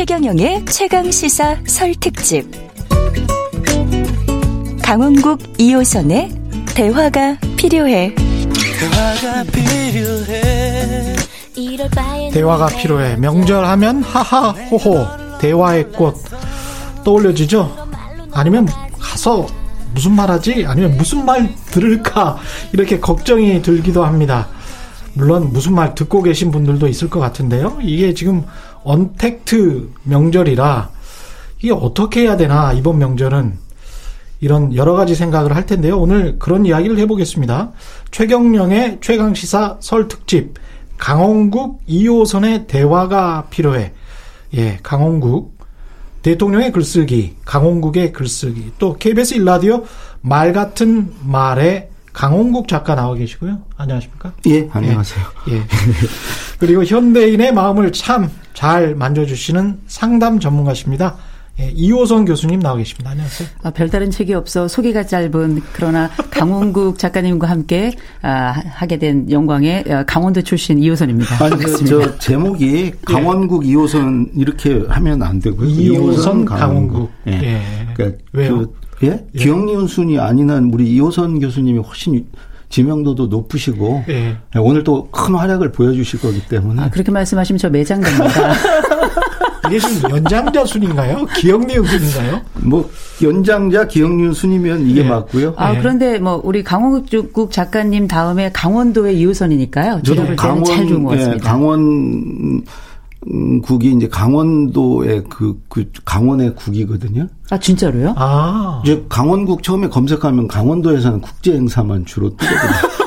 최경영의 최강 시사 설 특집. 강원국 2호선의 대화가 필요해. 대화가 필요해. 대화가 필요해. 명절하면 하하 호호 대화의 꽃 떠올려지죠? 아니면 가서 무슨 말 하지? 아니면 무슨 말 들을까? 이렇게 걱정이 들기도 합니다. 물론 무슨 말 듣고 계신 분들도 있을 것 같은데요. 이게 지금 언택트 명절이라 이게 어떻게 해야 되나 이번 명절은 이런 여러 가지 생각을 할 텐데요. 오늘 그런 이야기를 해보겠습니다. 최경령의 최강 시사 설 특집 강원국 2호선의 대화가 필요해. 예, 강원국 대통령의 글쓰기, 강원국의 글쓰기, 또 KBS 일라디오 말 같은 말에 강원국 작가 나와 계시고요. 안녕하십니까? 예, 안녕하세요. 예. 예. 그리고 현대인의 마음을 참 잘 만져주시는 상담 전문가십니다. 예, 이호선 교수님 나와 계십니다. 안녕하세요. 아, 별다른 책이 없어 소개가 짧은 그러나 강원국 작가님과 함께 아, 하게 된 영광의 어, 강원도 출신 이호선입니다. 아니, 그, 저 제목이 강원국 예. 이호선 이렇게 하면 안 되고요. 이호선 강원국. 예. 예. 그러니까 왜요? 그, 예? 예. 기억리운 순이 아니는 우리 이호선 교수님이 훨씬 지명도도 높으시고 예. 오늘 또 큰 활약을 보여주실 거기 때문에 아, 그렇게 말씀하시면 저 매장 됩니다. 이게 지금 연장자 순인가요? 기억리운 순인가요? 뭐 연장자 기억리운 순이면 이게 예. 맞고요. 아 예. 그런데 뭐 우리 강원국 작가님 다음에 강원도의 이호선이니까요. 저도 강원 것 같습니다. 예, 강원 국이 이제 강원도의 그, 그, 강원의 국이거든요. 아, 진짜로요? 아. 이제 강원국 처음에 검색하면 강원도에서는 국제 행사만 주로 뜨거든요.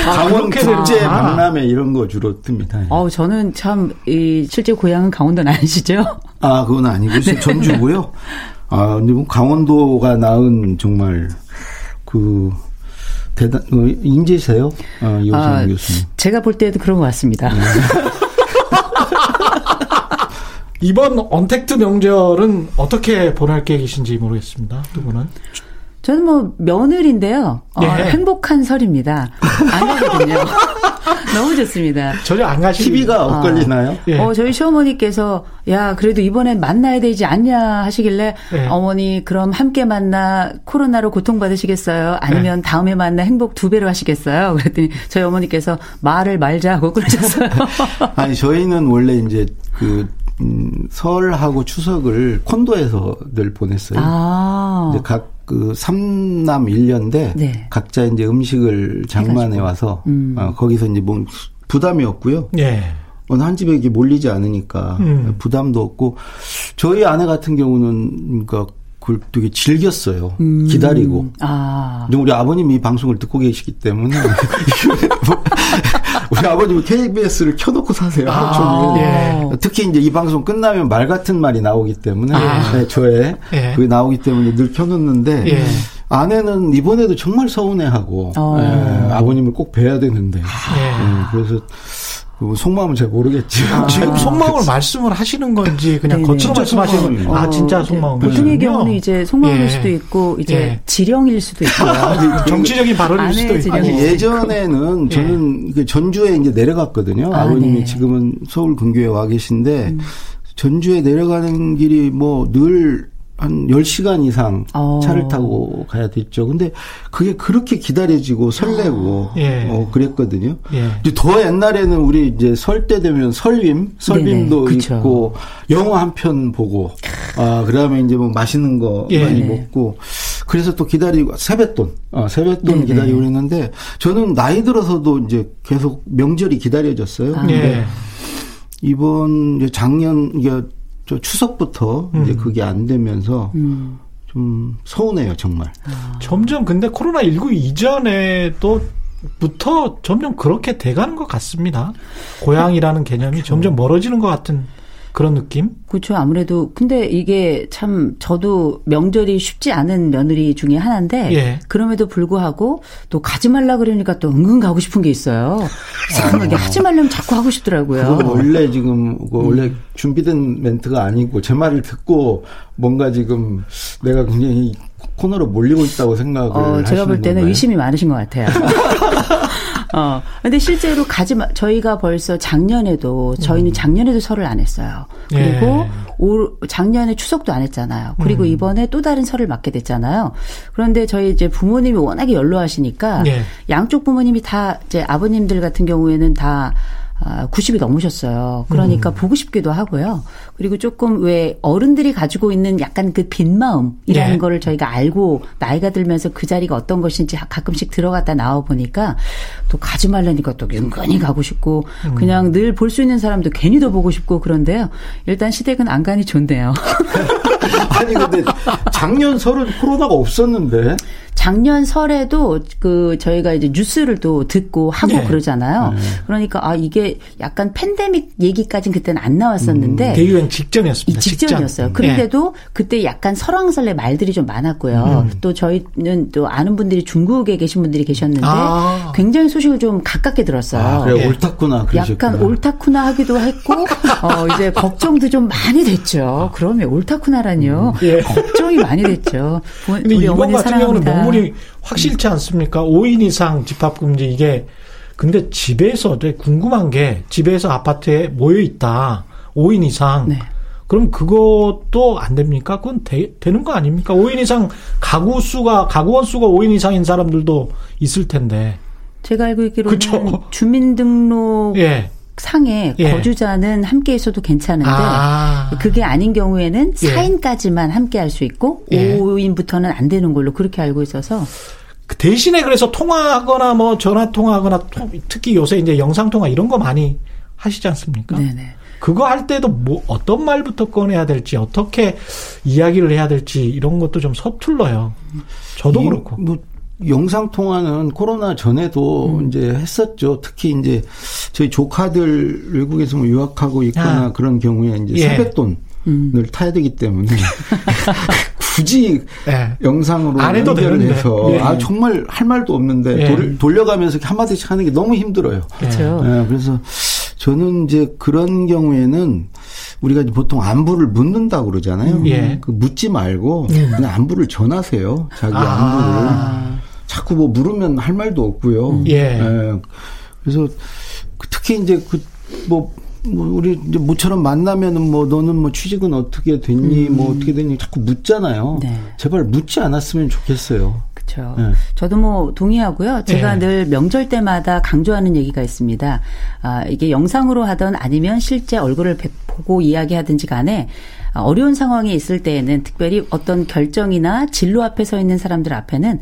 아, 강원 국제 박람회 이런 거 주로 뜹니다. 어, 저는 참, 이, 실제 고향은 강원도는 아니시죠? 아, 그건 아니고, 네. 전주고요. 아, 근데 뭐 강원도가 낳은 정말, 그, 대단, 어, 인재세요? 어, 이호선 아, 교수님. 제가 볼 때도 그런 것 같습니다. 네. 이번 언택트 명절은 어떻게 보낼 계획이신지 모르겠습니다. 두 분은. 저는 뭐 며느리인데요. 어, 예. 행복한 설입니다. 안 가거든요. 너무 좋습니다. 전혀 안 가시는 TV가 엇갈리나요? 어, 예. 어, 저희 시어머니께서 야 그래도 이번엔 만나야 되지 않냐 하시길래 예. 어머니 그럼 함께 만나 코로나로 고통 받으시겠어요? 아니면 예. 다음에 만나 행복 두 배로 하시겠어요? 그랬더니 저희 어머니께서 말을 말자 하고 그러셨어요. 아니 저희는 원래 이제 그 음, 설하고 추석을 콘도에서 늘 보냈어요. 아. 이제 각 그 삼남 일녀인데 네. 각자 이제 음식을 장만해 와서 음. 어, 거기서 이제 뭐 부담이 없고요. 예. 어느 한 집에 이게 몰리지 않으니까 음. 부담도 없고 저희 아내 같은 경우는 그러니까 그걸 되게 즐겼어요. 음. 기다리고. 아. 우리 아버님이 이 방송을 듣고 계시기 때문에 우리 아버님은 KBS를 켜놓고 사세요. 아, 예. 특히 이제 이 방송 끝나면 말 같은 말이 나오기 때문에 아. 네, 저의 예. 그게 나오기 때문에 늘 켜놓는데 예. 아내는 이번에도 정말 서운해하고 어. 예, 아버님을 꼭 뵈야 되는데 아. 예, 그래서 그 속마음은 잘 모르겠지만 아, 지금 속마음을 말씀을 하시는 건지 그냥 겉으로 말씀하시는 건 아, 진짜 속마음. 보통의 경우는 이제 속마음일 예. 수도 있고 이제 예. 지령일 수도 있고요. 아, 정치적인 발언일 수도 있고. 아니, 예전에는 예. 저는 예. 전주에 이제 내려갔거든요. 아, 버님이 네. 지금은 서울 근교에 와 계신데 음. 전주에 내려가는 길이 뭐 늘 한 10시간 이상 어. 차를 타고 가야 됐죠. 근데 그게 그렇게 기다려지고 설레고 예. 어, 그랬거든요. 예. 이제 더 옛날에는 우리 이제 설 때 되면 설빔, 설빔도 네네. 있고 영화 한 편 보고 아, 그다음에 이제 뭐 맛있는 거 예. 많이 먹고 그래서 또 기다리고 세뱃돈, 어, 세뱃돈 네네. 기다리고 그랬는데 저는 나이 들어서도 이제 계속 명절이 기다려졌어요. 아. 근데 이번 작년 이게 저 추석부터 음. 이제 그게 안 되면서 음. 좀 서운해요, 정말. 아. 점점 근데 코로나 19 이전에 또 부터 점점 그렇게 돼가는 것 같습니다. 고향이라는 개념이 그렇죠. 점점 멀어지는 것 같은 그런 느낌? 그렇죠. 아무래도 근데 이게 참 저도 명절이 쉽지 않은 며느리 중에 하나인데 예. 그럼에도 불구하고 또 가지 말라 그러니까 또 은근 가고 싶은 게 있어요. 이상하게 아. 하지 말려면 자꾸 하고 싶더라고요. 그건 원래 지금 그 원래 음. 준비된 멘트가 아니고 제 말을 듣고 뭔가 지금 내가 굉장히 코너로 몰리고 있다고 생각을 어, 제가 볼 때는 건가요? 의심이 많으신 것 같아요. 어, 어. 근데 실제로 가지 마, 저희가 벌써 작년에도 저희는 음. 작년에도 설을 안 했어요. 그리고 예. 올 작년에 추석도 안 했잖아요. 그리고 음. 이번에 또 다른 설을 맞게 됐잖아요. 그런데 저희 이제 부모님이 워낙에 연로하시니까 예. 양쪽 부모님이 다 이제 아버님들 같은 경우에는 다 아, 90이 넘으셨어요. 그러니까 음. 보고 싶기도 하고요. 그리고 조금 왜 어른들이 가지고 있는 약간 그 빈 마음이라는 네. 거를 저희가 알고 나이가 들면서 그 자리가 어떤 것인지 가끔씩 들어갔다 나와 보니까 또 가지 말라니까 또 은근히 가고 싶고 음. 그냥 늘 볼 수 있는 사람도 괜히 더 보고 싶고 그런데요. 일단 시댁은 안간이 좋네요. 아니 근데 작년 설은 코로나가 없었는데 작년 설에도 그 저희가 이제 뉴스를 또 듣고 하고 네. 그러잖아요. 네. 그러니까 아 이게 약간 팬데믹 얘기까지는 그때는 안 나왔었는데 음, 직전이었습니다. 직전이었어요. 직전. 그런데도 네. 그때 약간 설왕설래 말들이 좀 많았고요. 음. 또 저희는 또 아는 분들이 중국에 계신 분들이 계셨는데 아. 굉장히 소식을 좀 가깝게 들었어요. 아, 그래 예. 옳다구나. 약간 옳다구나 하기도 했고 어 이제 걱정도 좀 많이 됐죠. 그러면 옳다구나라니요. 음. 예. 걱정이 많이 됐죠. 우리 어머니 사랑합니다. 명분이 확실치 않습니까? 5인 이상 집합금지 이게 근데 집에서 되게 궁금한 게 집에서 아파트에 모여 있다. 5인 이상. 네. 그럼 그것도 안 됩니까? 그건 되, 되는 거 아닙니까? 5인 이상 가구 수가 가구원 수가 5인 이상인 사람들도 있을 텐데. 제가 알고 있기로는 그쵸? 주민등록 예. 상에 예. 거주자는 함께 있어도 괜찮은데 아. 그게 아닌 경우에는 4인까지만 예. 함께 할 수 있고 예. 5인부터는 안 되는 걸로 그렇게 알고 있어서 그 대신에 그래서 통화하거나 뭐 전화 통화하거나 특히 요새 이제 영상 통화 이런 거 많이 하시지 않습니까? 네네. 그거 할 때도 뭐 어떤 말부터 꺼내야 될지 어떻게 이야기를 해야 될지 이런 것도 좀 서툴러요. 저도 그렇고. 뭐 영상 통화는 코로나 전에도 음. 이제 했었죠. 특히 이제 저희 조카들 외국에서 뭐 유학하고 있거나 아. 그런 경우에 이제 예. 세뱃돈을 음. 타야 되기 때문에 굳이 예. 영상으로 안 해도 해서 예. 아 정말 할 말도 없는데 예. 돌, 돌려가면서 한 마디씩 하는 게 너무 힘들어요. 그렇죠. 예, 그래서 저는 이제 그런 경우에는 우리가 보통 안부를 묻는다 고 그러잖아요. 예. 그 묻지 말고 음. 그냥 안부를 전하세요. 자기 아. 안부를. 자꾸 뭐 물으면 할 말도 없고요. 예. 예. 그래서 특히 이제 그뭐 뭐 우리 이제 모처럼 만나면은 뭐 너는 뭐 취직은 어떻게 됐니 음. 뭐 어떻게 됐니 자꾸 묻잖아요. 네. 제발 묻지 않았으면 좋겠어요. 그렇죠. 네. 저도 뭐 동의하고요. 제가 네. 늘 명절 때마다 강조하는 얘기가 있습니다. 아, 이게 영상으로 하던 아니면 실제 얼굴을 보고 이야기하든지 간에 어려운 상황에 있을 때에는 특별히 어떤 결정이나 진로 앞에 서 있는 사람들 앞에는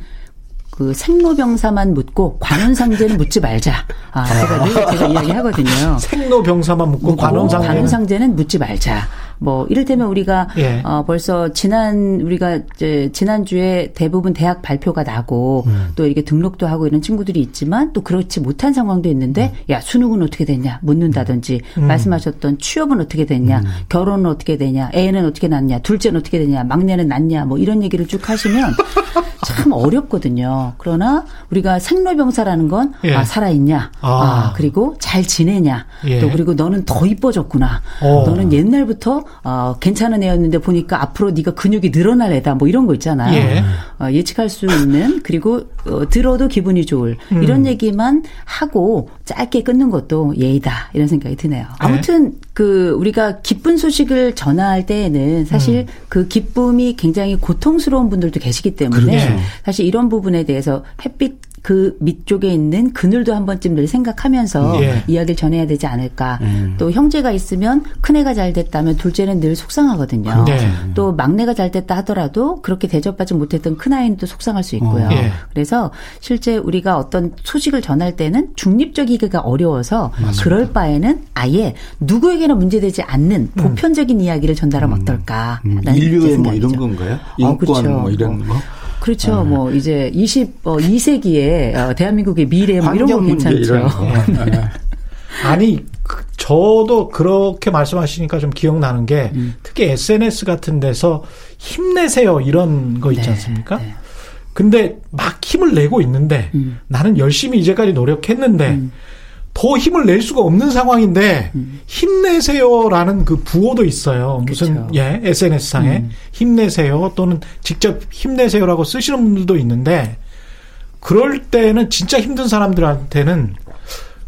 그 생로병사만 묻고 관원상제는 묻지 말자. 아, 제가 늘 제가 이야기하거든요. 생로병사만 묻고 관원상제 관원상제는 묻지 말자. 뭐 이를테면 우리가 예. 어 벌써 지난 우리가 이제 지난주에 대부분 대학 발표가 나고 음. 또 이게 등록도 하고 이런 친구들이 있지만 또 그렇지 못한 상황도 있는데 음. 야 수능은 어떻게 됐냐 묻는다든지 음. 말씀하셨던 취업은 어떻게 됐냐 음. 결혼은 어떻게 되냐 애는 어떻게 낳냐 둘째는 어떻게 되냐 막내는 낳냐 뭐 이런 얘기를 쭉 하시면 참 어렵거든요. 그러나 우리가 생로병사라는 건 예. 아, 살아있냐, 아. 아. 그리고 잘 지내냐, 예. 또 그리고 너는 더 이뻐졌구나, 오. 어. 너는 옛날부터 어, 괜찮은 애였는데 보니까 앞으로 네가 근육이 늘어날 애다, 뭐 이런 거 있잖아요. 예. 어, 예측할 수 있는 그리고 어, 들어도 기분이 좋을 음. 이런 얘기만 하고 짧게 끊는 것도 예의다 이런 생각이 드네요. 네. 아무튼 그 우리가 기쁜 소식을 전할 때에는 사실 음. 그 기쁨이 굉장히 고통스러운 분들도 계시기 때문에 그렇죠. 사실 이런 부분에 대해서 햇빛 그 밑쪽에 있는 그늘도 한 번쯤 늘 생각하면서 예. 이야기를 전해야 되지 않을까. 음. 또 형제가 있으면 큰애가 잘 됐다면 둘째는 늘 속상하거든요. 네. 또 막내가 잘 됐다 하더라도 그렇게 대접받지 못했던 큰아이는 또 속상할 수 있고요. 어. 예. 그래서 실제 우리가 어떤 소식을 전할 때는 중립적이기가 어려워서 맞습니다. 그럴 바에는 아예 누구에게나 문제되지 않는 음. 보편적인 음. 이야기를 전달하면 음. 어떨까. 음. 인류의 뭐 이런 건가요? 인권 어, 그렇죠. 뭐 이런 거? 그렇죠. 네. 뭐 이제 22세기에 어, 대한민국의 미래 뭐 이런 거 괜찮죠. 네. 아니 그, 저도 그렇게 말씀하시니까 좀 기억나는 게 음. 특히 SNS 같은 데서 힘내세요 이런 거 있지 네, 않습니까? 네. 근데 막 힘을 내고 있는데 음. 나는 열심히 이제까지 노력했는데 음. 더 힘을 낼 수가 없는 상황인데 음. 힘내세요라는 그 부호도 있어요. 무슨 그쵸. 예 SNS 상에 음. 힘내세요 또는 직접 힘내세요라고 쓰시는 분들도 있는데 그럴 때는 진짜 힘든 사람들한테는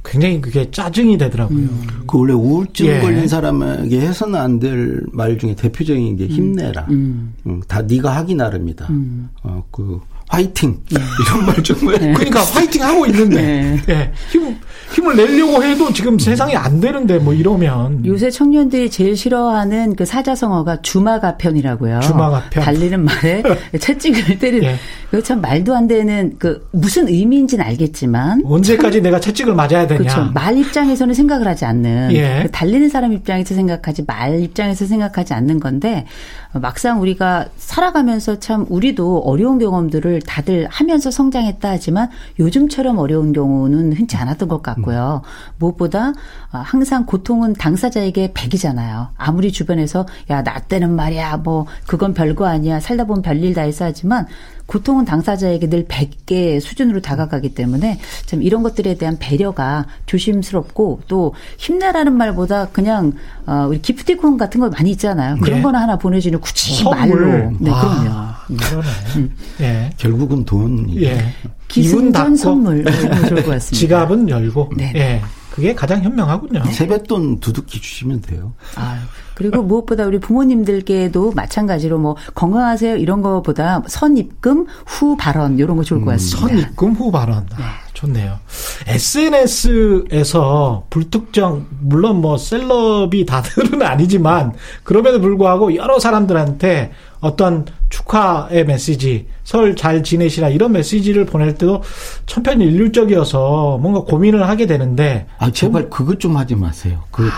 굉장히 그게 짜증이 되더라고요. 음. 그 원래 우울증 예. 걸린 사람에게 해서는 안 될 말 중에 대표적인 게 힘내라. 음. 음. 다 네가 하기 나름이다. 음. 어그 화이팅 네. 이런 말 정말 네. 그러니까 화이팅 하고 있는데 네. 네. 힘 힘을 내려고 해도 지금 세상이 안 되는데 뭐 이러면 요새 청년들이 제일 싫어하는 그 사자성어가 주마가편이라고요. 주마가편 달리는 말에 채찍을 때리는 예. 그거 참 말도 안 되는 그 무슨 의미인지는 알겠지만 언제까지 내가 채찍을 맞아야 되냐. 그렇죠. 말 입장에서는 생각을 하지 않는 예. 그 달리는 사람 입장에서 생각하지 말 입장에서 생각하지 않는 건데 막상 우리가 살아가면서 참 우리도 어려운 경험들을 다들 하면서 성장했다 하지만 요즘처럼 어려운 경우는 흔치 않았던 것 같고요. 무엇보다 항상 고통은 당사자에게 백이잖아요. 아무리 주변에서 야 나 때는 말이야 뭐 그건 별거 아니야 살다 보면 별일 다 있어 하지만 고통은 당사자에게 늘 100개 수준으로 다가가기 때문에 참 이런 것들에 대한 배려가 조심스럽고 또 힘내라는 말보다 그냥 어 우리 기프티콘 같은 거 많이 있잖아요. 그런 네. 거나 하나 보내주는 굳이 말로. 네, 아, 그럼요. 음. 예. 결국은 돈. 예. 기승전 선물 네, 좋을 것 같습니다. 지갑은 열고. 네. 예. 그게 가장 현명하군요. 세뱃돈 두둑히 주시면 돼요. 아, 그리고 무엇보다 우리 부모님들께도 마찬가지로 뭐 건강하세요 이런 거보다 선입금 후 발언 이런 거 좋을 것 음, 같습니다. 선입금 후 발언. 네. 아, 좋네요. SNS에서 불특정 물론 뭐 셀럽이 다들은 아니지만 그럼에도 불구하고 여러 사람들한테 어떤 축하의 메시지, 설 잘 지내시라 이런 메시지를 보낼 때도 천편일률적이어서 뭔가 고민을 하게 되는데 아 제발 그것 좀 하지 마세요. 그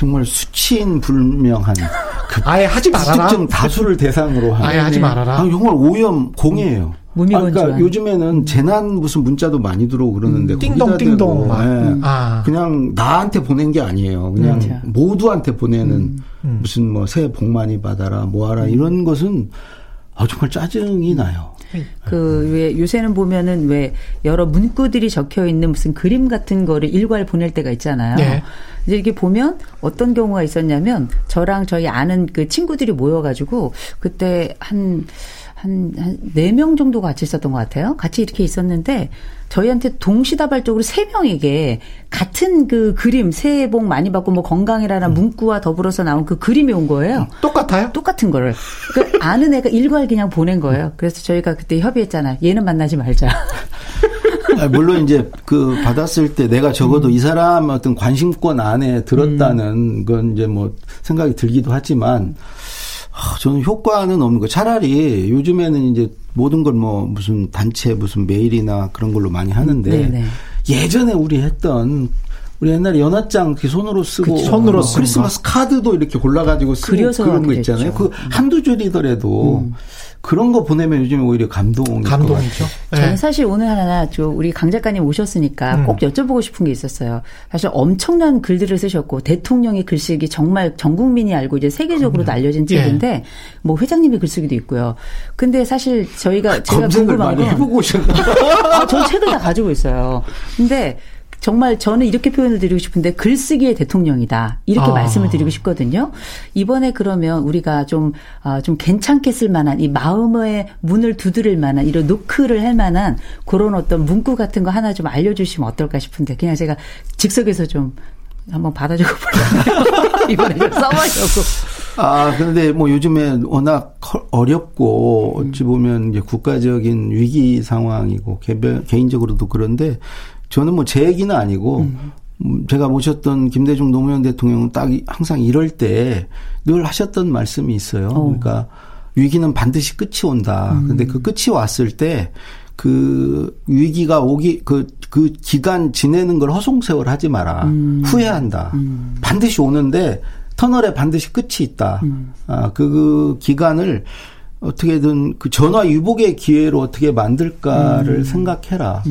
정말 수치인 불명한 그 아예 하지 말아라. 특정 다수를 대상으로 한 아예 하지 말아라. 아, 정말 오염 공해예요. 아, 그러니까 요즘에는 재난 무슨 문자도 많이 들어오고 그러는데 음, 띵동 띵동 네. 음. 아. 그냥 나한테 보낸 게 아니에요. 그냥 음. 모두한테 보내는 음. 음. 무슨 뭐 새해 복 많이 받아라 뭐하라 이런 것은 아 정말 짜증이 나요. 그 왜 요새는 보면은 왜 여러 문구들이 적혀 있는 무슨 그림 같은 거를 일괄 보낼 때가 있잖아요. 네. 이제 이렇게 보면 어떤 경우가 있었냐면 저랑 저희 아는 그 친구들이 모여가지고 그때 한 한, 한, 네 명 정도 같이 있었던 것 같아요. 같이 이렇게 있었는데, 저희한테 동시다발적으로 세 명에게 같은 그 그림, 새해 복 많이 받고 뭐 건강이라는 음. 문구와 더불어서 나온 그 그림이 온 거예요. 똑 같아요? 똑같은 거를. 그 아는 애가 일괄 그냥 보낸 거예요. 그래서 저희가 그때 협의했잖아요. 얘는 만나지 말자. 물론 이제 그 받았을 때 내가 적어도 음. 이 사람 어떤 관심권 안에 들었다는 음. 건 이제 뭐 생각이 들기도 하지만 아, 저는 효과는 없는 거. 차라리 요즘에는 이제 모든 걸 뭐 무슨 단체 무슨 메일이나 그런 걸로 많이 하는데 네네. 네. 예전에 우리 했던 우리 옛날에 연합장 손으로 쓰고 그치, 손으로 크리스마스 카드도 이렇게 골라가지고 쓰고 그런 거 있잖아요. 그 한두 줄이더라도 음. 그런 거 보내면 요즘 오히려 감동 감동이죠. 네. 저는 사실 오늘 하나 저 우리 강 작가님 오셨으니까 음. 꼭 여쭤보고 싶은 게 있었어요. 사실 엄청난 글들을 쓰셨고 대통령의 글쓰기 정말 전 국민이 알고 이제 세계적으로 도 알려진 책인데 예. 뭐 회장님의 글쓰기도 있고요. 근데 사실 저희가 제가 궁금한 건 해보고 오셨나? 아, 전 책을 다 가지고 있어요. 근데 정말 저는 이렇게 표현을 드리고 싶은데 글쓰기의 대통령이다. 이렇게 아. 말씀을 드리고 싶거든요. 이번에 그러면 우리가 좀, 아, 좀 괜찮게 쓸 만한 이 마음의 문을 두드릴 만한 이런 노크를 할 만한 그런 어떤 문구 같은 거 하나 좀 알려주시면 어떨까 싶은데 그냥 제가 즉석에서 좀 한번 받아주고 볼래요. 이번에 좀 써보려고. 아, 그런데 뭐 요즘에 워낙 어렵고 어찌 보면 이제 국가적인 위기 상황이고 개별, 개인적으로도 그런데 저는 뭐 제 얘기는 아니고 음. 음. 제가 모셨던 김대중 노무현 대통령은 딱 항상 이럴 때 늘 하셨던 말씀이 있어요. 어. 그러니까 위기는 반드시 끝이 온다. 음. 근데 그 끝이 왔을 때 그 위기가 오기 그, 그 기간 지내는 걸 허송세월 하지 마라. 음. 후회한다. 음. 반드시 오는데 터널에 반드시 끝이 있다. 음. 아, 그, 그 기간을 어떻게든 그 전화 유복의 기회로 어떻게 만들까를 음. 생각해라.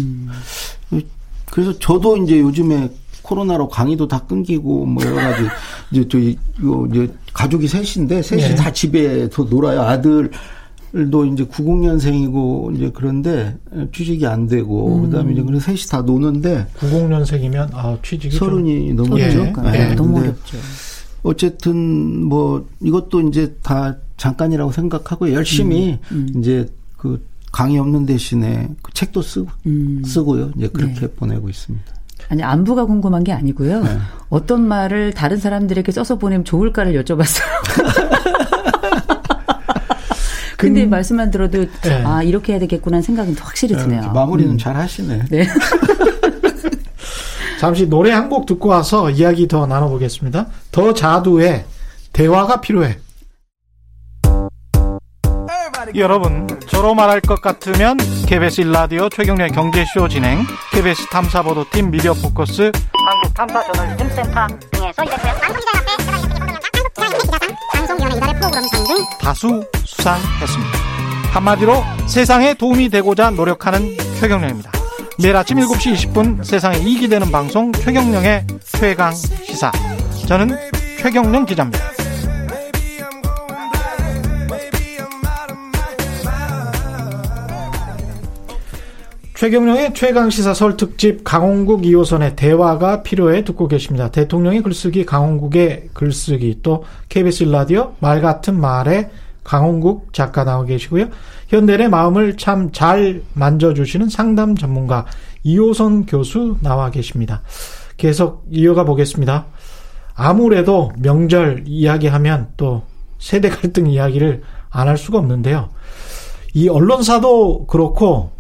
그래서 저도 이제 요즘에 코로나로 강의도 다 끊기고 뭐 여러 가지 이제 저희 요 이제 가족이 셋인데 셋이 네. 다 집에서 놀아요. 아들 도 이제 90년생이고 이제 그런데 취직이 안 되고 음. 그다음에 이제 그래서 셋이 다 노는데 90년생이면 아 취직이 서른이 넘었죠. 예. 네. 너무 어렵죠. 어쨌든 뭐 이것도 이제 다 잠깐이라고 생각하고 열심히 음. 음. 이제 그 강의 없는 대신에 그 책도 쓰고 음. 쓰고요. 이제 그렇게 네. 보내고 있습니다. 아니 안부가 궁금한 게 아니고요. 네. 어떤 말을 다른 사람들에게 써서 보내면 좋을까를 여쭤봤어요. 근데 근, 말씀만 들어도 네. 아 이렇게 해야 되겠구나 생각은 확실히 네, 드네요. 마무리는 음. 잘 하시네. 네. 잠시 노래 한 곡 듣고 와서 이야기 더 나눠보겠습니다. 더 자두의 대화가 필요해. 여러분, 저로 말할 것 같으면 KBS 일라디오 최경련의 경제쇼 진행, KBS 탐사보도팀 미디어 포커스, 한국 탐사 저널리즘 센터 등에서 방송위원회 이달의 프로그램상 등 다수 수상했습니다. 한마디로 세상에 도움이 되고자 노력하는 최경련입니다. 매일 아침 7시 20분 세상에 이익이 되는 방송 최경령의 최강 시사. 저는 최경령 기자입니다. 최경령의 최강시사 설 특집 강원국 2호선의 대화가 필요해 듣고 계십니다. 대통령의 글쓰기, 강원국의 글쓰기, 또 KBS 라디오 말 같은 말에 강원국 작가 나와 계시고요. 현대의 마음을 참 잘 만져주시는 상담 전문가 이호선 교수 나와 계십니다. 계속 이어가 보겠습니다. 아무래도 명절 이야기하면 또 세대 갈등 이야기를 안 할 수가 없는데요. 이 언론사도 그렇고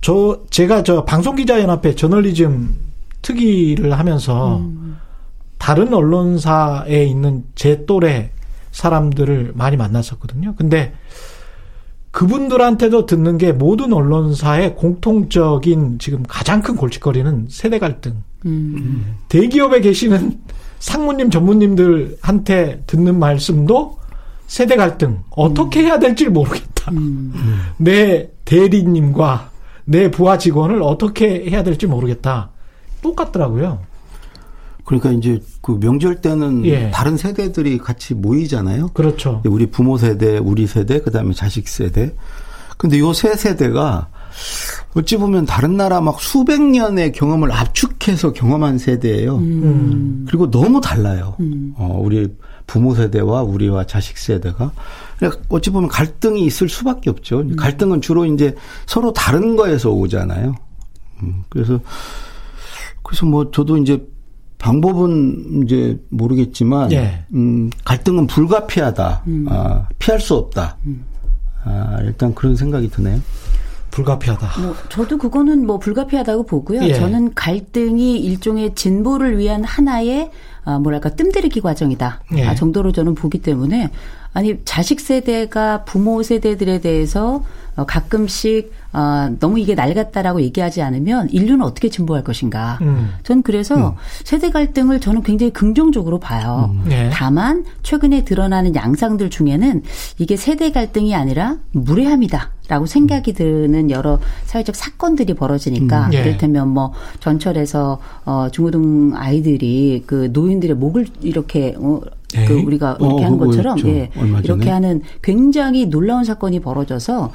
저 제가 저 방송기자연합회 저널리즘 특위를 하면서 음. 다른 언론사에 있는 제 또래 사람들을 많이 만났었거든요. 근데 그분들한테도 듣는 게 모든 언론사의 공통적인 지금 가장 큰 골칫거리는 세대 갈등. 음. 대기업에 계시는 상무님, 전무님들한테 듣는 말씀도 세대 갈등. 어떻게 해야 될지 모르겠다. 음. 내 대리님과 내 부하 직원을 어떻게 해야 될지 모르겠다. 똑같더라고요. 그러니까 이제 그 명절 때는 예. 다른 세대들이 같이 모이잖아요. 그렇죠. 우리 부모 세대, 우리 세대, 그다음에 자식 세대. 근데 요 세 세대가 어찌 보면 다른 나라 막 수백 년의 경험을 압축해서 경험한 세대예요. 음. 그리고 너무 달라요. 음. 어, 우리 부모 세대와 우리와 자식 세대가. 그러니까 어찌 보면 갈등이 있을 수밖에 없죠. 음. 갈등은 주로 이제 서로 다른 거에서 오잖아요. 음, 그래서 그래서 뭐 저도 이제 방법은 이제 모르겠지만 예. 음, 갈등은 불가피하다. 음. 아, 피할 수 없다. 음. 아, 일단 그런 생각이 드네요. 불가피하다. 뭐 저도 그거는 뭐 불가피하다고 보고요. 예. 저는 갈등이 일종의 진보를 위한 하나의 아, 뭐랄까 뜸들이기 과정이다 예. 아, 정도로 저는 보기 때문에 아니 자식 세대가 부모 세대들에 대해서 어, 가끔씩 어, 너무 이게 낡았다라고 얘기하지 않으면 인류는 어떻게 진보할 것인가. 음. 전 그래서 음. 세대 갈등을 저는 굉장히 긍정적으로 봐요. 음. 네. 다만 최근에 드러나는 양상들 중에는 이게 세대 갈등이 아니라 무례함이다. 라고 생각이 드는 여러 사회적 사건들이 벌어지니까 음, 예. 이를테면 뭐 전철에서 어 중고등 아이들이 그 노인들의 목을 이렇게 어, 그 우리가 이렇게 어, 하는 것처럼 예, 이렇게 하는 굉장히 놀라운 사건이 벌어져서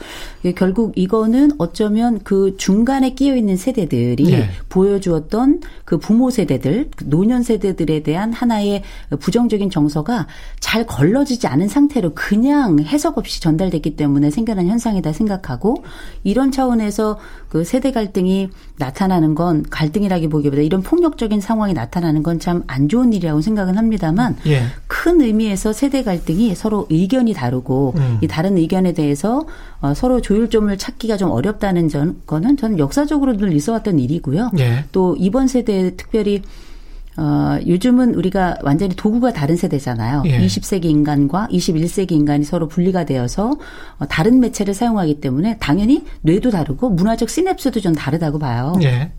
결국 이거는 어쩌면 그 중간에 끼어 있는 세대들이 네. 보여주었던 그 부모 세대들, 그 노년 세대들에 대한 하나의 부정적인 정서가 잘 걸러지지 않은 상태로 그냥 해석 없이 전달됐기 때문에 생겨난 현상이다 생각하고 이런 차원에서 그 세대 갈등이 나타나는 건 갈등이라기보기보다 이런 폭력적인 상황이 나타나는 건 참 안 좋은 일이라고 생각은 합니다만 예. 큰 의미에서 세대 갈등이 서로 의견이 다르고 음. 이 다른 의견에 대해서 어, 서로 조율점을 찾기가 좀 어렵다는 전, 거는 저는 역사적으로 늘 있어왔던 일이고요. 예. 또 이번 세대에 특별히 어, 요즘은 우리가 완전히 도구가 다른 세대잖아요. 예. 20세기 인간과 21세기 인간이 서로 분리가 되어서 어, 다른 매체를 사용하기 때문에 당연히 뇌도 다르고 문화적 시냅스도 좀 다르다고 봐요. 예.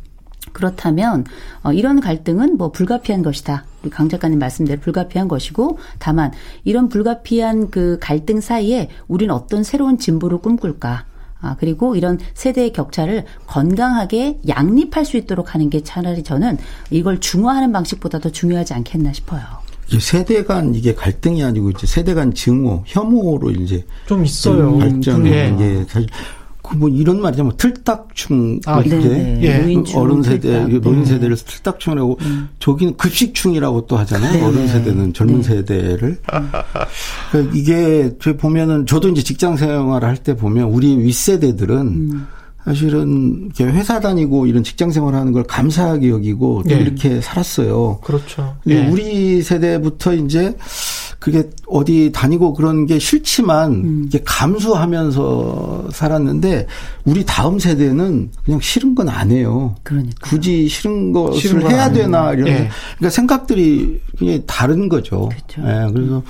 그렇다면 어, 이런 갈등은 뭐 불가피한 것이다. 우리 강 작가님 말씀대로 불가피한 것이고 다만 이런 불가피한 그 갈등 사이에 우리는 어떤 새로운 진보를 꿈꿀까? 아, 그리고 이런 세대의 격차를 건강하게 양립할 수 있도록 하는 게 차라리 저는 이걸 중화하는 방식보다 더 중요하지 않겠나 싶어요. 세대 간 이게 갈등이 아니고 이제 세대 간 증오, 혐오로 이제 좀 있어요. 발전이 음, 게 사실 그 뭐 이런 말이죠. 뭐 틀딱충 아, 이제 네, 예. 노인충, 어른 세대 틀딱. 노인 네. 세대를 틀딱충이라고 음. 저기는 급식충이라고 또 하잖아요. 네. 어른 세대는 젊은 네. 세대를 그러니까 이게 저 보면은 저도 이제 직장 생활을 할 때 보면 우리 윗 세대들은 음. 사실은 이렇게 회사 다니고 이런 직장 생활하는 걸 감사하게 여기고 또 예. 이렇게 살았어요. 그렇죠. 예. 우리 세대부터 이제 그게 어디 다니고 그런 게 싫지만 음. 이게 감수하면서 살았는데 우리 다음 세대는 그냥 싫은 건 안 해요. 그러니까. 굳이 싫은 것을 싫은 건 해야. 되나 이런 예. 그러니까 생각들이 굉장히 다른 거죠. 그렇죠. 예, 그래서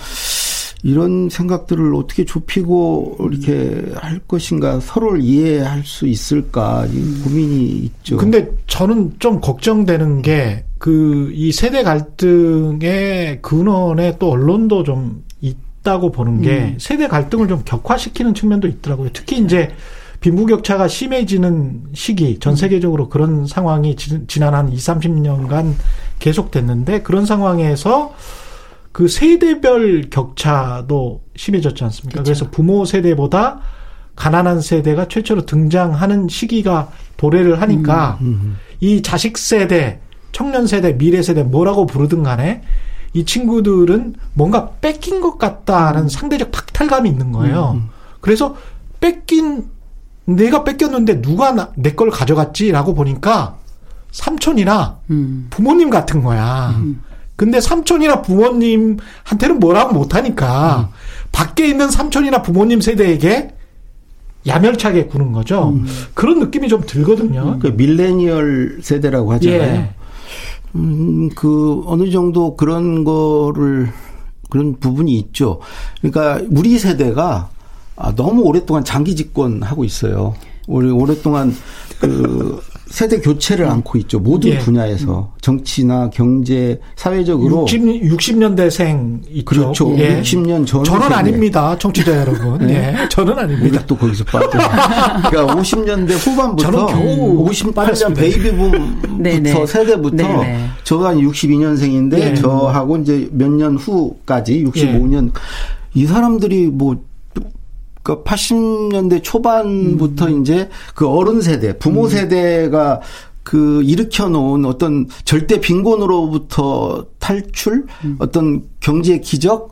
이런 생각들을 어떻게 좁히고 이렇게 할 것인가 서로를 이해할 수 있을까 이 고민이 있죠. 근데 저는 좀 걱정되는 게 그 이 세대 갈등의 근원에 또 언론도 좀 있다고 보는 게 세대 갈등을 좀 격화시키는 측면도 있더라고요. 특히 이제 빈부격차가 심해지는 시기 전 세계적으로 그런 상황이 지- 지난 한 2, 30년간 계속됐는데 그런 상황에서 그 세대별 격차도 심해졌지 않습니까? 그래서 부모 세대보다 가난한 세대가 최초로 등장하는 시기가 도래를 하니까 이 자식 세대, 청년 세대, 미래 세대 뭐라고 부르든 간에 이 친구들은 뭔가 뺏긴 것 같다는 상대적 박탈감이 있는 거예요. 그래서 뺏긴 내가 뺏겼는데 누가 내 걸 가져갔지라고 보니까 삼촌이나 음. 부모님 같은 거야. 근데 삼촌이나 부모님한테는 뭐라고 못하니까 밖에 있는 삼촌이나 부모님 세대에게 야멸차게 구는 거죠. 그런 느낌이 좀 들거든요. 그 밀레니얼 세대라고 하잖아요. 예. 음, 그 어느 정도 그런 거를 그런 부분이 있죠. 그러니까 우리 세대가 아, 너무 오랫동안 장기 집권하고 있어요. 우리 오랫동안 그 세대 교체를 안고 있죠. 모든 예. 분야에서 정치나 경제, 사회적으로 60, 60년대생 있죠. 그렇죠. 예. 60년 전 저는 세대. 아닙니다. 청취자 여러분. 네. 예. 저는 아닙니다. 우리가 또 거기서 빠져. 그러니까 50년대 후반부터 저는 겨우 58년 빠졌습니다. 베이비붐부터. 세대부터 네네. 저가 한 62년생인데 네. 저하고 이제 몇 년 후까지 65년 이 사람들이 뭐 그러니까 80년대 초반부터 음. 이제 그 어른 세대, 부모 세대가 그 일으켜 놓은 어떤 절대 빈곤으로부터 탈출, 음. 어떤 경제 기적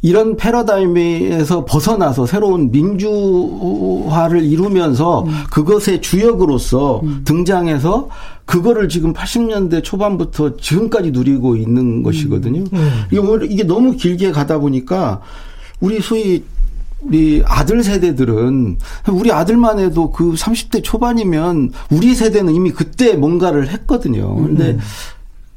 이런 패러다임에서 벗어나서 새로운 민주화를 이루면서 음. 그것의 주역으로서 등장해서 그거를 지금 80년대 초반부터 지금까지 누리고 있는 것이거든요. 음. 이게 오히려 이게 너무 길게 가다 보니까 우리 소위 우리 아들 세대들은 우리 아들만 해도 그 30대 초반이면 우리 세대는 이미 그때 뭔가를 했거든요. 근데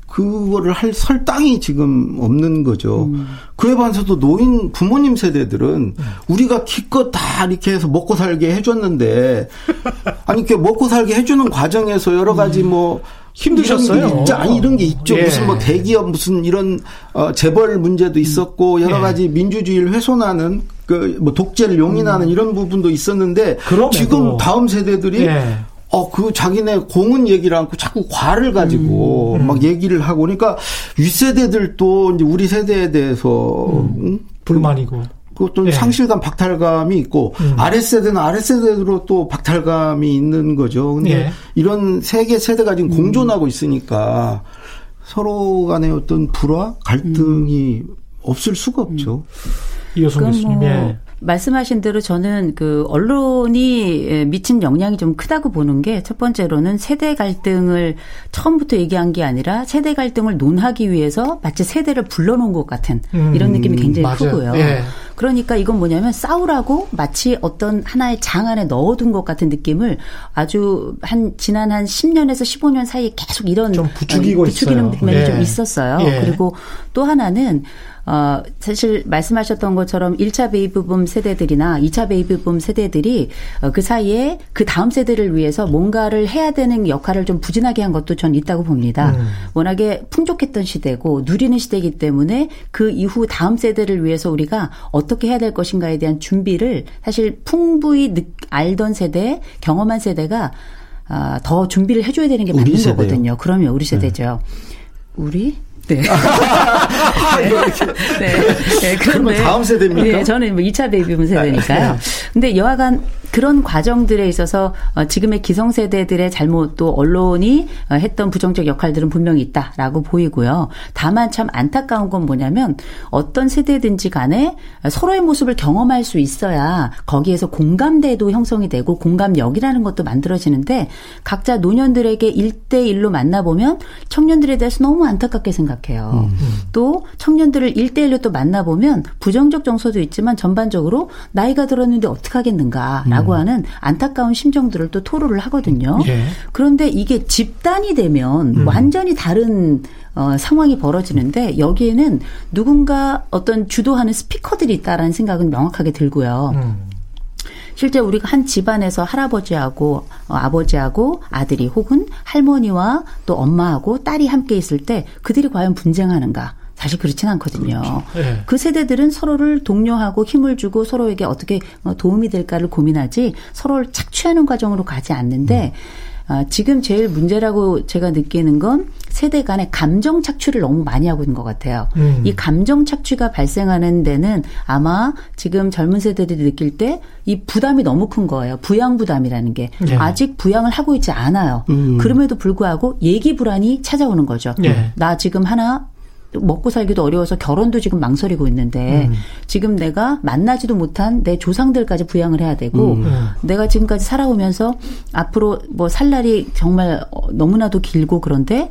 그거를 할 설 땅이 지금 없는 거죠. 그에 반해서도 노인 부모님 세대들은 우리가 기껏 다 이렇게 해서 먹고 살게 해줬는데 아니 이렇게 먹고 살게 해주는 과정에서 여러 가지 뭐 힘드셨어요. 있죠. 아니 이런 게 있죠. 예. 무슨 뭐 대기업 무슨 이런 어 재벌 문제도 있었고 여러 예. 가지 민주주의를 훼손하는 그 뭐 독재를 용인하는 이런 부분도 있었는데 그럼에도. 지금 다음 세대들이 예. 어, 그 자기네 공은 얘기를 않고 자꾸 과를 가지고 음. 막 얘기를 하고 그러니까 윗세대들도 이제 우리 세대에 대해서 음, 불만이고. 그것도 예. 상실감, 박탈감이 있고 음. 아랫세대는 아랫세대로 또 박탈감이 있는 거죠. 근데 예. 음. 이런 세 개 세대가 지금 공존하고 있으니까 서로 간의 어떤 불화, 갈등이 없을 수가 없죠. 이호성 그럼 교수님. 뭐 예. 말씀하신 대로 저는 그 언론이 예, 미친 영향이 좀 크다고 보는 게 첫 번째로는 세대 갈등을 처음부터 얘기한 게 아니라 세대 갈등을 논하기 위해서 마치 세대를 불러놓은 것 같은 음, 이런 느낌이 굉장히 맞아요. 크고요. 예. 그러니까 이건 뭐냐면 싸우라고 마치 어떤 하나의 장 안에 넣어둔 것 같은 느낌을 아주 한 지난 한 10년에서 15년 사이에 계속 이런 좀 부추기고 어, 부추기는. 면이 예. 좀 있었어요. 예. 그리고 또 하나는 어, 사실 말씀하셨던 것처럼 1차 베이비붐 세대들이나 2차 베이비붐 세대들이 어, 그 사이에 그 다음 세대를 위해서 뭔가를 해야 되는 역할을 좀 부진하게 한 것도 전 있다고 봅니다. 음. 워낙에 풍족했던 시대고 누리는 시대이기 때문에 그 이후 다음 세대를 위해서 우리가 어 떻게 해야 될 것인가에 대한 준비를 사실 풍부히 느, 알던 세대, 경험한 세대가 아, 더 준비를 해줘야 되는 게 맞는 세대요. 거거든요. 그러면 우리 세대죠. 우리? 네. 아, 네. 네. 네. 그런데 다음 세대입니까? 네, 저는 뭐 2차 베이비붐 세대니까요. 네. 근데 여하간 그런 과정들에 있어서 어, 지금의 기성세대들의 잘못 또 언론이 어, 했던 부정적 역할들은 분명히 있다라고 보이고요. 다만 참 안타까운 건 뭐냐면 어떤 세대든지 간에 서로의 모습을 경험할 수 있어야 거기에서 공감대도 형성이 되고 공감력이라는 것도 만들어지는데 각자 노년들에게 1대1로 만나보면 청년들에 대해서 너무 안타깝게 생각 해요. 음. 또 청년들을 1대1로 또 만나보면 부정적 정서도 있지만 전반적으로 나이가 들었는데 어떻게 하겠는가라고 음. 하는 안타까운 심정들을 또 토로를 하거든요. 예. 그런데 이게 집단이 되면 음. 완전히 다른 어, 상황이 벌어지는데 여기에는 누군가 어떤 주도하는 스피커들이 있다라는 생각은 명확하게 들고요. 음. 실제 우리가 한 집안에서 할아버지하고 어, 아버지하고 아들이 혹은 할머니와 또 엄마하고 딸이 함께 있을 때 그들이 과연 분쟁하는가? 사실 그렇진 않거든요. 그렇죠. 네. 그 세대들은 서로를 독려하고 힘을 주고 서로에게 어떻게 어, 도움이 될까를 고민하지 서로를 착취하는 과정으로 가지 않는데 음. 아, 지금 제일 문제라고 제가 느끼는 건 세대 간의 감정 착취를 너무 많이 하고 있는 것 같아요. 음. 이 감정 착취가 발생하는 데는 아마 지금 젊은 세대들이 느낄 때 이 부담이 너무 큰 거예요. 부양 부담이라는 게 네. 아직 부양을 하고 있지 않아요. 음. 그럼에도 불구하고 얘기 불안이 찾아오는 거죠. 네. 나 지금 하나 먹고 살기도 어려워서 결혼도 지금 망설이고 있는데 음. 지금 내가 만나지도 못한 내 조상들까지 부양을 해야 되고 음. 내가 지금까지 살아오면서 앞으로 뭐 살 날이 정말 너무나도 길고 그런데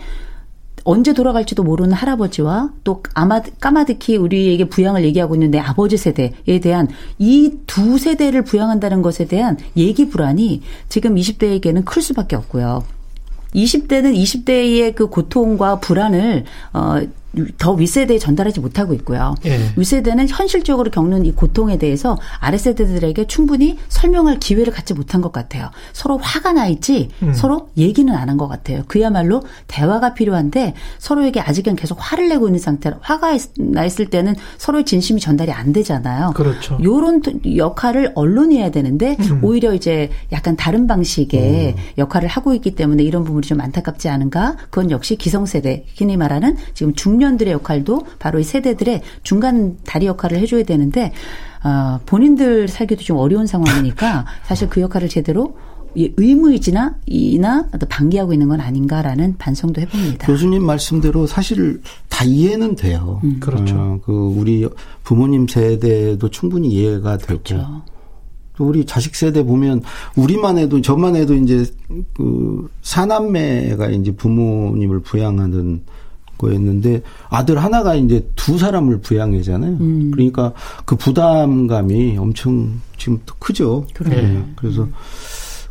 언제 돌아갈지도 모르는 할아버지와 또 아마 까마득히 우리에게 부양을 얘기하고 있는 내 아버지 세대에 대한 이 두 세대를 부양한다는 것에 대한 얘기 불안이 지금 20대에게는 클 수밖에 없고요. 20대는 20대의 그 고통과 불안을 어 더 윗세대에 전달하지 못하고 있고요. 예. 윗세대는 현실적으로 겪는 이 고통에 대해서 아랫세대들에게 충분히 설명할 기회를 갖지 못한 것 같아요. 서로 화가 나 있지 음. 서로 얘기는 안 한 것 같아요. 그야말로 대화가 필요한데 서로에게 아직은 계속 화를 내고 있는 상태라 화가 나 있을 때는 서로의 진심이 전달이 안 되잖아요. 그렇죠. 요런 역할을 언론이 해야 되는데 음. 오히려 이제 약간 다른 방식의 음. 역할을 하고 있기 때문에 이런 부분이 좀 안타깝지 않은가? 그건 역시 기성세대, 흔히 말하는 지금 중년 청년들의 역할도 바로 이 세대들의 중간 다리 역할을 해줘야 되는데 어, 본인들 살기도 좀 어려운 상황이니까 사실 그 역할을 제대로 의무이지나 이나 방기하고 있는 건 아닌가라는 반성도 해봅니다. 교수님 말씀대로 사실 다 이해는 돼요. 음. 그렇죠. 어, 그 우리 부모님 세대도 충분히 이해가 되고. 그렇죠. 또 우리 자식 세대 보면 우리만 해도 저만 해도 이제 그 사남매가 이제 부모님을 부양하는 거였는데 아들 하나가 이제 두 사람을 부양해잖아요. 음. 그러니까 그 부담감이 엄청 지금 또 크죠. 네. 그래서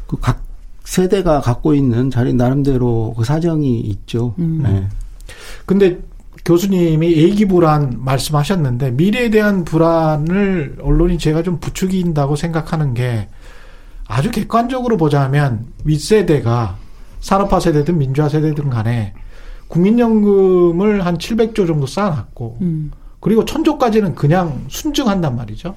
그 각 세대가 갖고 있는 자리 나름대로 그 사정이 있죠. 음. 네. 근데 교수님이 예기 불안 말씀하셨는데 미래에 대한 불안을 언론이 제가 좀 부추긴다고 생각하는 게 아주 객관적으로 보자면 윗세대가 산업화 세대든 민주화 세대든 간에 국민연금을 한 700조 정도 쌓아놨고, 음. 그리고 천조까지는 그냥 순증한단 말이죠.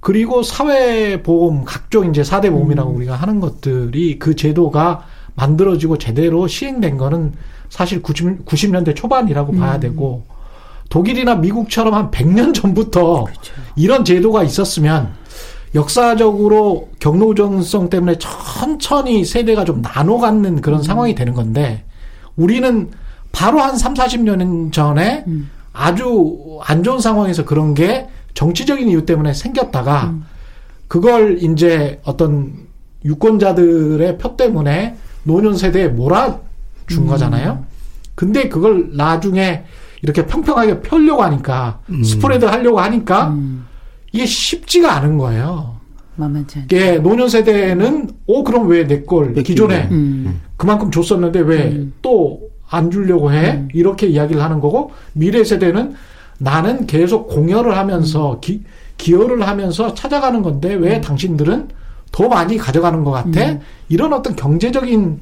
그리고 사회보험, 각종 이제 4대 보험이라고 음. 우리가 하는 것들이 그 제도가 만들어지고 제대로 시행된 거는 사실 90, 90년대 초반이라고 음. 봐야 되고, 독일이나 미국처럼 한 100년 전부터 그렇죠. 이런 제도가 있었으면 역사적으로 경로정성 때문에 천천히 세대가 좀 나눠 갖는 그런 음. 상황이 되는 건데 우리는 바로 한 3, 40년 전에 음. 아주 안 좋은 상황에서 그런 게 정치적인 이유 때문에 생겼다가 음. 그걸 이제 어떤 유권자들의 표 때문에 노년 세대에 몰아준 음. 거잖아요. 근데 그걸 나중에 이렇게 평평하게 펴려고 하니까 음. 스프레드 하려고 하니까 음. 이게 쉽지가 않은 거예요. 예, 노년 세대는 오 그럼 왜 내 걸 기존에 음. 그만큼 줬었는데 왜 또안 음. 주려고 해 음. 이렇게 이야기를 하는 거고 미래 세대는 나는 계속 공여를 하면서 음. 기, 기여를 하면서 찾아가는 건데 왜 음. 당신들은 더 많이 가져가는 것 같아 음. 이런 어떤 경제적인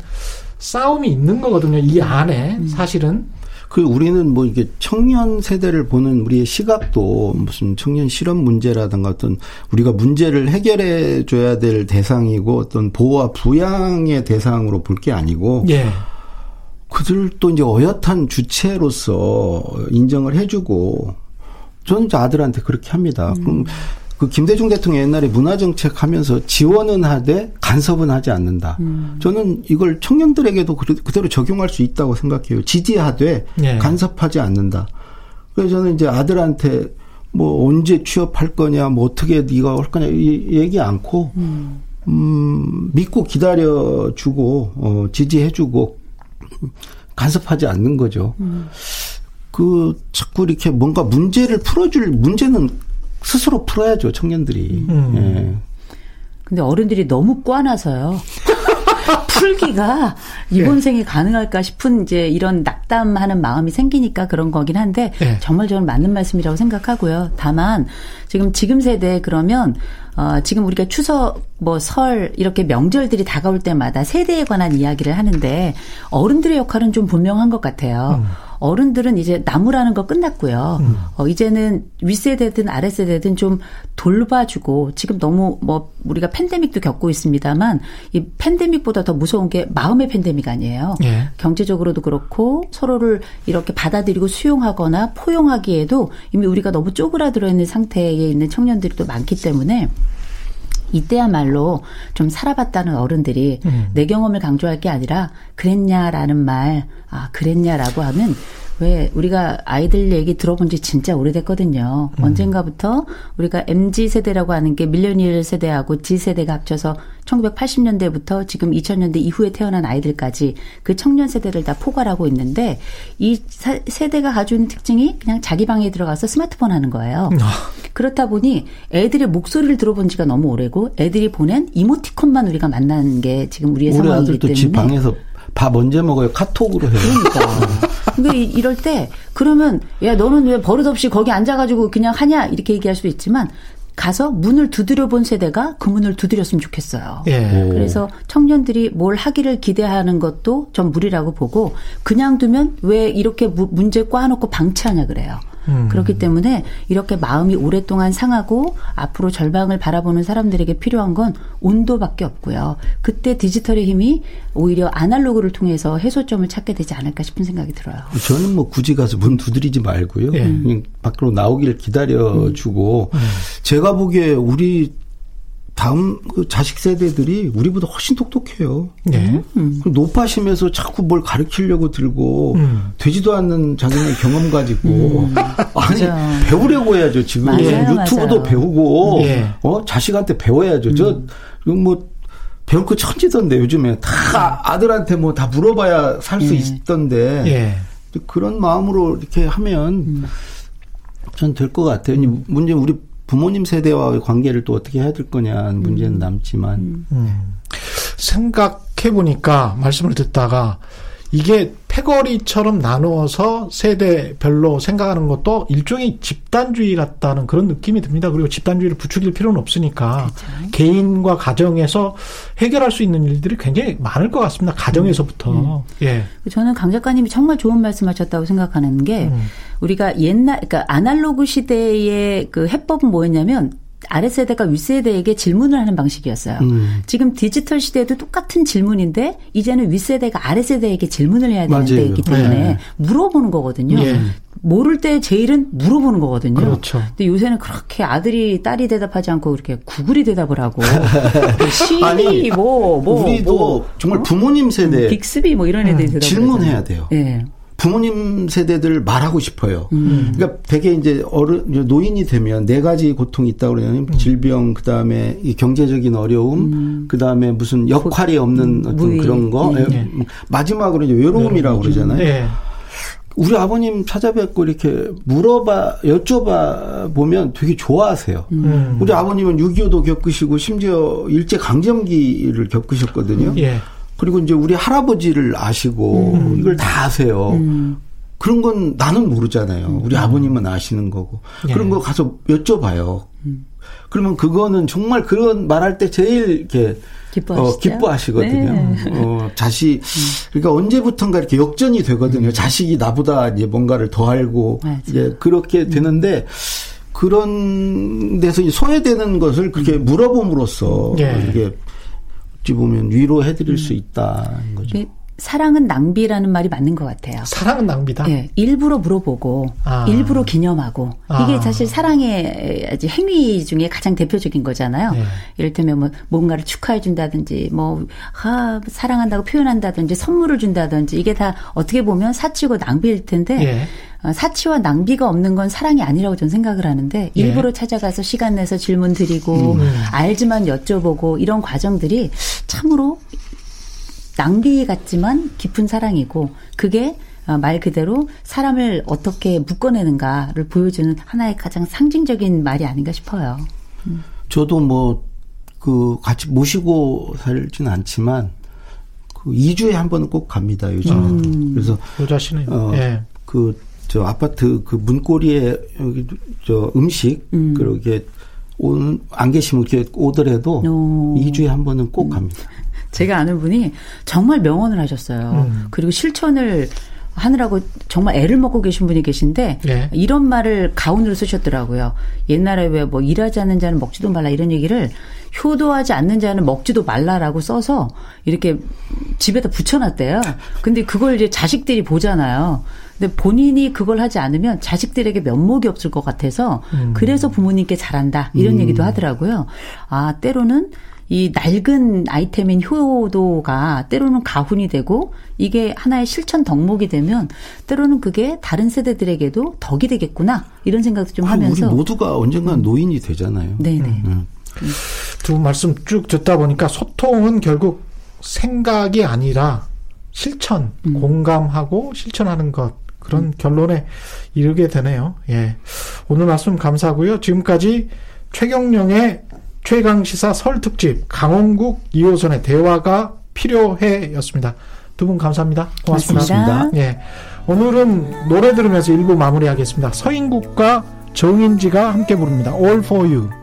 싸움이 있는 거거든요 이 안에 사실은 그 우리는 뭐 이게 청년 세대를 보는 우리의 시각도 무슨 청년 실업 문제라든가 어떤 우리가 문제를 해결해 줘야 될 대상이고 어떤 보호와 부양의 대상으로 볼 게 아니고 예. 그들도 이제 어엿한 주체로서 인정을 해주고 저는 아들한테 그렇게 합니다. 음. 그럼 그 김대중 대통령 옛날에 문화 정책 하면서 지원은 하되 간섭은 하지 않는다. 음. 저는 이걸 청년들에게도 그대로 적용할 수 있다고 생각해요. 지지하되 네. 간섭하지 않는다. 그래서 저는 이제 아들한테 뭐 언제 취업할 거냐, 뭐 어떻게 네가 할 거냐 얘기 않고 음, 음 믿고 기다려 주고 어, 지지해 주고 간섭하지 않는 거죠. 음. 그 자꾸 이렇게 뭔가 문제를 풀어줄 문제는 스스로 풀어야죠 청년들이. 음. 예. 근데 어른들이 너무 꽈나서요. 풀기가 이번 예. 생에 가능할까 싶은 이제 이런 낙담하는 마음이 생기니까 그런 거긴 한데 예. 정말 저는 맞는 말씀이라고 생각하고요. 다만 지금 지금 세대 그러면 어 지금 우리가 추석 뭐 설 이렇게 명절들이 다가올 때마다 세대에 관한 이야기를 하는데 어른들의 역할은 좀 분명한 것 같아요. 음. 어른들은 이제 나무라는 거 끝났고요. 음. 어, 이제는 윗세대든 아랫세대든 좀 돌봐주고 지금 너무 뭐 우리가 팬데믹도 겪고 있습니다만 이 팬데믹보다 더 무서운 게 마음의 팬데믹 아니에요. 예. 경제적으로도 그렇고 서로를 이렇게 받아들이고 수용하거나 포용하기에도 이미 우리가 너무 쪼그라들어 있는 상태에 있는 청년들이 또 많기 때문에 이때야말로 좀 살아봤다는 어른들이 음. 내 경험을 강조할 게 아니라 그랬냐라는 말, 아, 그랬냐라고 하면 왜 우리가 아이들 얘기 들어본 지 진짜 오래됐거든요. 음. 언젠가부터 우리가 MZ 세대라고 하는 게 밀레니얼 세대하고 G 세대가 합쳐서 1980년대부터 지금 2000년대 이후에 태어난 아이들까지 그 청년 세대를 다 포괄하고 있는데 이 세대가 가지고 있는 특징이 그냥 자기 방에 들어가서 스마트폰 하는 거예요. 아. 그렇다 보니 애들의 목소리를 들어본 지가 너무 오래고 애들이 보낸 이모티콘만 우리가 만나는 게 지금 우리의 상황이기 때문에 집 방에서 밥 언제 먹어요? 카톡으로 해요. 그러니까. 그러니까 이럴 때 그러면 야 너는 왜 버릇없이 거기 앉아가지고 그냥 하냐 이렇게 얘기할 수도 있지만 가서 문을 두드려 본 세대가 그 문을 두드렸으면 좋겠어요. 예. 그래서 청년들이 뭘 하기를 기대하는 것도 좀 무리라고 보고 그냥 두면 왜 이렇게 문제 꽈놓고 방치하냐 그래요. 음. 그렇기 때문에 이렇게 마음이 오랫동안 상하고 앞으로 절방을 바라보는 사람들에게 필요한 건 온도밖에 없고요. 그때 디지털의 힘이 오히려 아날로그를 통해서 해소점을 찾게 되지 않을까 싶은 생각이 들어요. 저는 뭐 굳이 가서 문 두드리지 말고요. 예. 밖으로 나오길 기다려주고 음. 제가 보기에 우리 다음 그 자식 세대들이 우리보다 훨씬 똑똑해요. 네. 음. 높아시면서 자꾸 뭘 가르치려고 들고 음. 되지도 않는 자기의 경험 가지고 음. 아니 맞아. 배우려고 해야죠. 지금 맞아요, 유튜브도 맞아요. 배우고 예. 어 자식한테 배워야죠. 저뭐 음. 배울 거 천지던데 요즘에 다 아들한테 뭐 다 물어봐야 살수 예. 있던데 예. 그런 마음으로 이렇게 하면 음. 전될 것 같아요. 문제 우리 부모님 세대와의 관계를 또 어떻게 해야 될 거냐는 문제는 음. 남지만 음. 음. 생각해 보니까 말씀을 듣다가 이게 패거리처럼 나누어서 세대별로 생각하는 것도 일종의 집단주의 같다는 그런 느낌이 듭니다. 그리고 집단주의를 부추길 필요는 없으니까 그렇죠. 개인과 가정에서 해결할 수 있는 일들이 굉장히 많을 것 같습니다. 가정에서부터. 음. 음. 예. 저는 강 작가님이 정말 좋은 말씀하셨다고 생각하는 게 음. 우리가 옛날 그러니까 아날로그 시대의 그 해법은 뭐였냐면 아랫세대가 윗세대에게 질문을 하는 방식이었어요. 음. 지금 디지털 시대에도 똑같은 질문인데 이제는 윗세대가 아랫세대에게 질문을 해야 되는 맞아요. 때이기 때문에 네. 물어보는 거거든요. 예. 모를 때 제일은 물어보는 거거든요. 그렇죠. 근데 요새는 그렇게 아들이 딸이 대답하지 않고 그렇게 구글이 대답을 하고 시리 뭐뭐 뭐, 우리도 뭐, 정말 부모님 세대 빅스비 뭐 이런 애들이 음. 대답을 질문해야 돼요. 예. 부모님 세대들 말하고 싶어요. 음. 그러니까 되게 이제 어른 노인이 되면 네 가지 고통이 있다고 그러냐면 음. 질병 그다음에 이 경제적인 어려움 음. 그다음에 무슨 역할이 없는 음. 어떤 무의. 그런 거 네. 예. 마지막으로 이제 외로움이라고 그러잖아요. 네. 우리 아버님 찾아뵙고 이렇게 물어봐 여쭤봐 보면 되게 좋아하세요. 음. 우리 아버님은 6.25도 겪으시고 심지어 일제 강점기를 겪으셨거든요. 예. 그리고 이제 우리 할아버지를 아시고 음. 이걸 다 아세요. 음. 그런 건 나는 모르잖아요. 우리 음. 아버님은 아시는 거고. 네. 그런 거 가서 여쭤봐요. 음. 그러면 그거는 정말 그런 말할 때 제일 이렇게 어, 기뻐하시거든요. 네. 어, 자식, 그러니까 언제부턴가 이렇게 역전이 되거든요. 음. 자식이 나보다 이제 뭔가를 더 알고. 이제 그렇게 음. 되는데, 그런 데서 소외되는 것을 그렇게 물어봄으로써, 네. 이게 어찌 보면 위로해드릴 음. 수 있다는 거죠. 사랑은 낭비라는 말이 맞는 것 같아요. 사랑은 낭비다. 네, 일부러 물어보고 아. 일부러 기념하고 아. 이게 사실 사랑의 행위 중에 가장 대표적인 거잖아요. 네. 이를테면 뭐 뭔가를 축하해 준다든지 뭐 아, 사랑한다고 표현한다든지 선물을 준다든지 이게 다 어떻게 보면 사치고 낭비일 텐데 네. 사치와 낭비가 없는 건 사랑이 아니라고 저는 생각을 하는데 예. 일부러 예. 찾아가서 시간 내서 질문 드리고 음. 알지만 여쭤보고 이런 과정들이 참으로 낭비 같지만 깊은 사랑이고 그게 어, 말 그대로 사람을 어떻게 묶어내는가를 보여주는 하나의 가장 상징적인 말이 아닌가 싶어요. 음. 저도 뭐, 그, 같이 모시고 살진 않지만, 그 2주에 한 번은 꼭 갑니다, 요즘. 음. 그래서. 여자시는, 어, 예. 그, 저 아파트 그 문고리에 여기 저 음식, 음. 그렇게 오는, 안 계시면 이렇게 오더라도 오. 2주에 한 번은 꼭 음. 갑니다. 제가 아는 분이 정말 명언을 하셨어요. 음. 그리고 실천을 하느라고 정말 애를 먹고 계신 분이 계신데 네. 이런 말을 가운으로 쓰셨더라고요. 옛날에 왜 뭐 일하지 않는 자는 먹지도 말라 이런 얘기를 효도하지 않는 자는 먹지도 말라라고 써서 이렇게 집에다 붙여놨대요. 근데 그걸 이제 자식들이 보잖아요. 근데 본인이 그걸 하지 않으면 자식들에게 면목이 없을 것 같아서 음. 그래서 부모님께 잘한다 이런 음. 얘기도 하더라고요. 아 때로는 이 낡은 아이템인 효도가 때로는 가훈이 되고 이게 하나의 실천 덕목이 되면 때로는 그게 다른 세대들에게도 덕이 되겠구나 이런 생각도 좀 아, 하면서 우리 모두가 언젠가 음. 노인이 되잖아요. 네네. 음. 음. 두 말씀 쭉 듣다 보니까 소통은 결국 생각이 아니라 실천, 음. 공감하고 실천하는 것 그런 음. 결론에 이르게 되네요. 예. 오늘 말씀 감사하고요. 지금까지 최경령의 최강 시사 설 특집 강원국 2호선의 대화가 필요해였습니다. 두 분 감사합니다. 고맙습니다. 고맙습니다. 예. 오늘은 노래 들으면서 일부 마무리하겠습니다. 서인국과 정인지가 함께 부릅니다. All for you.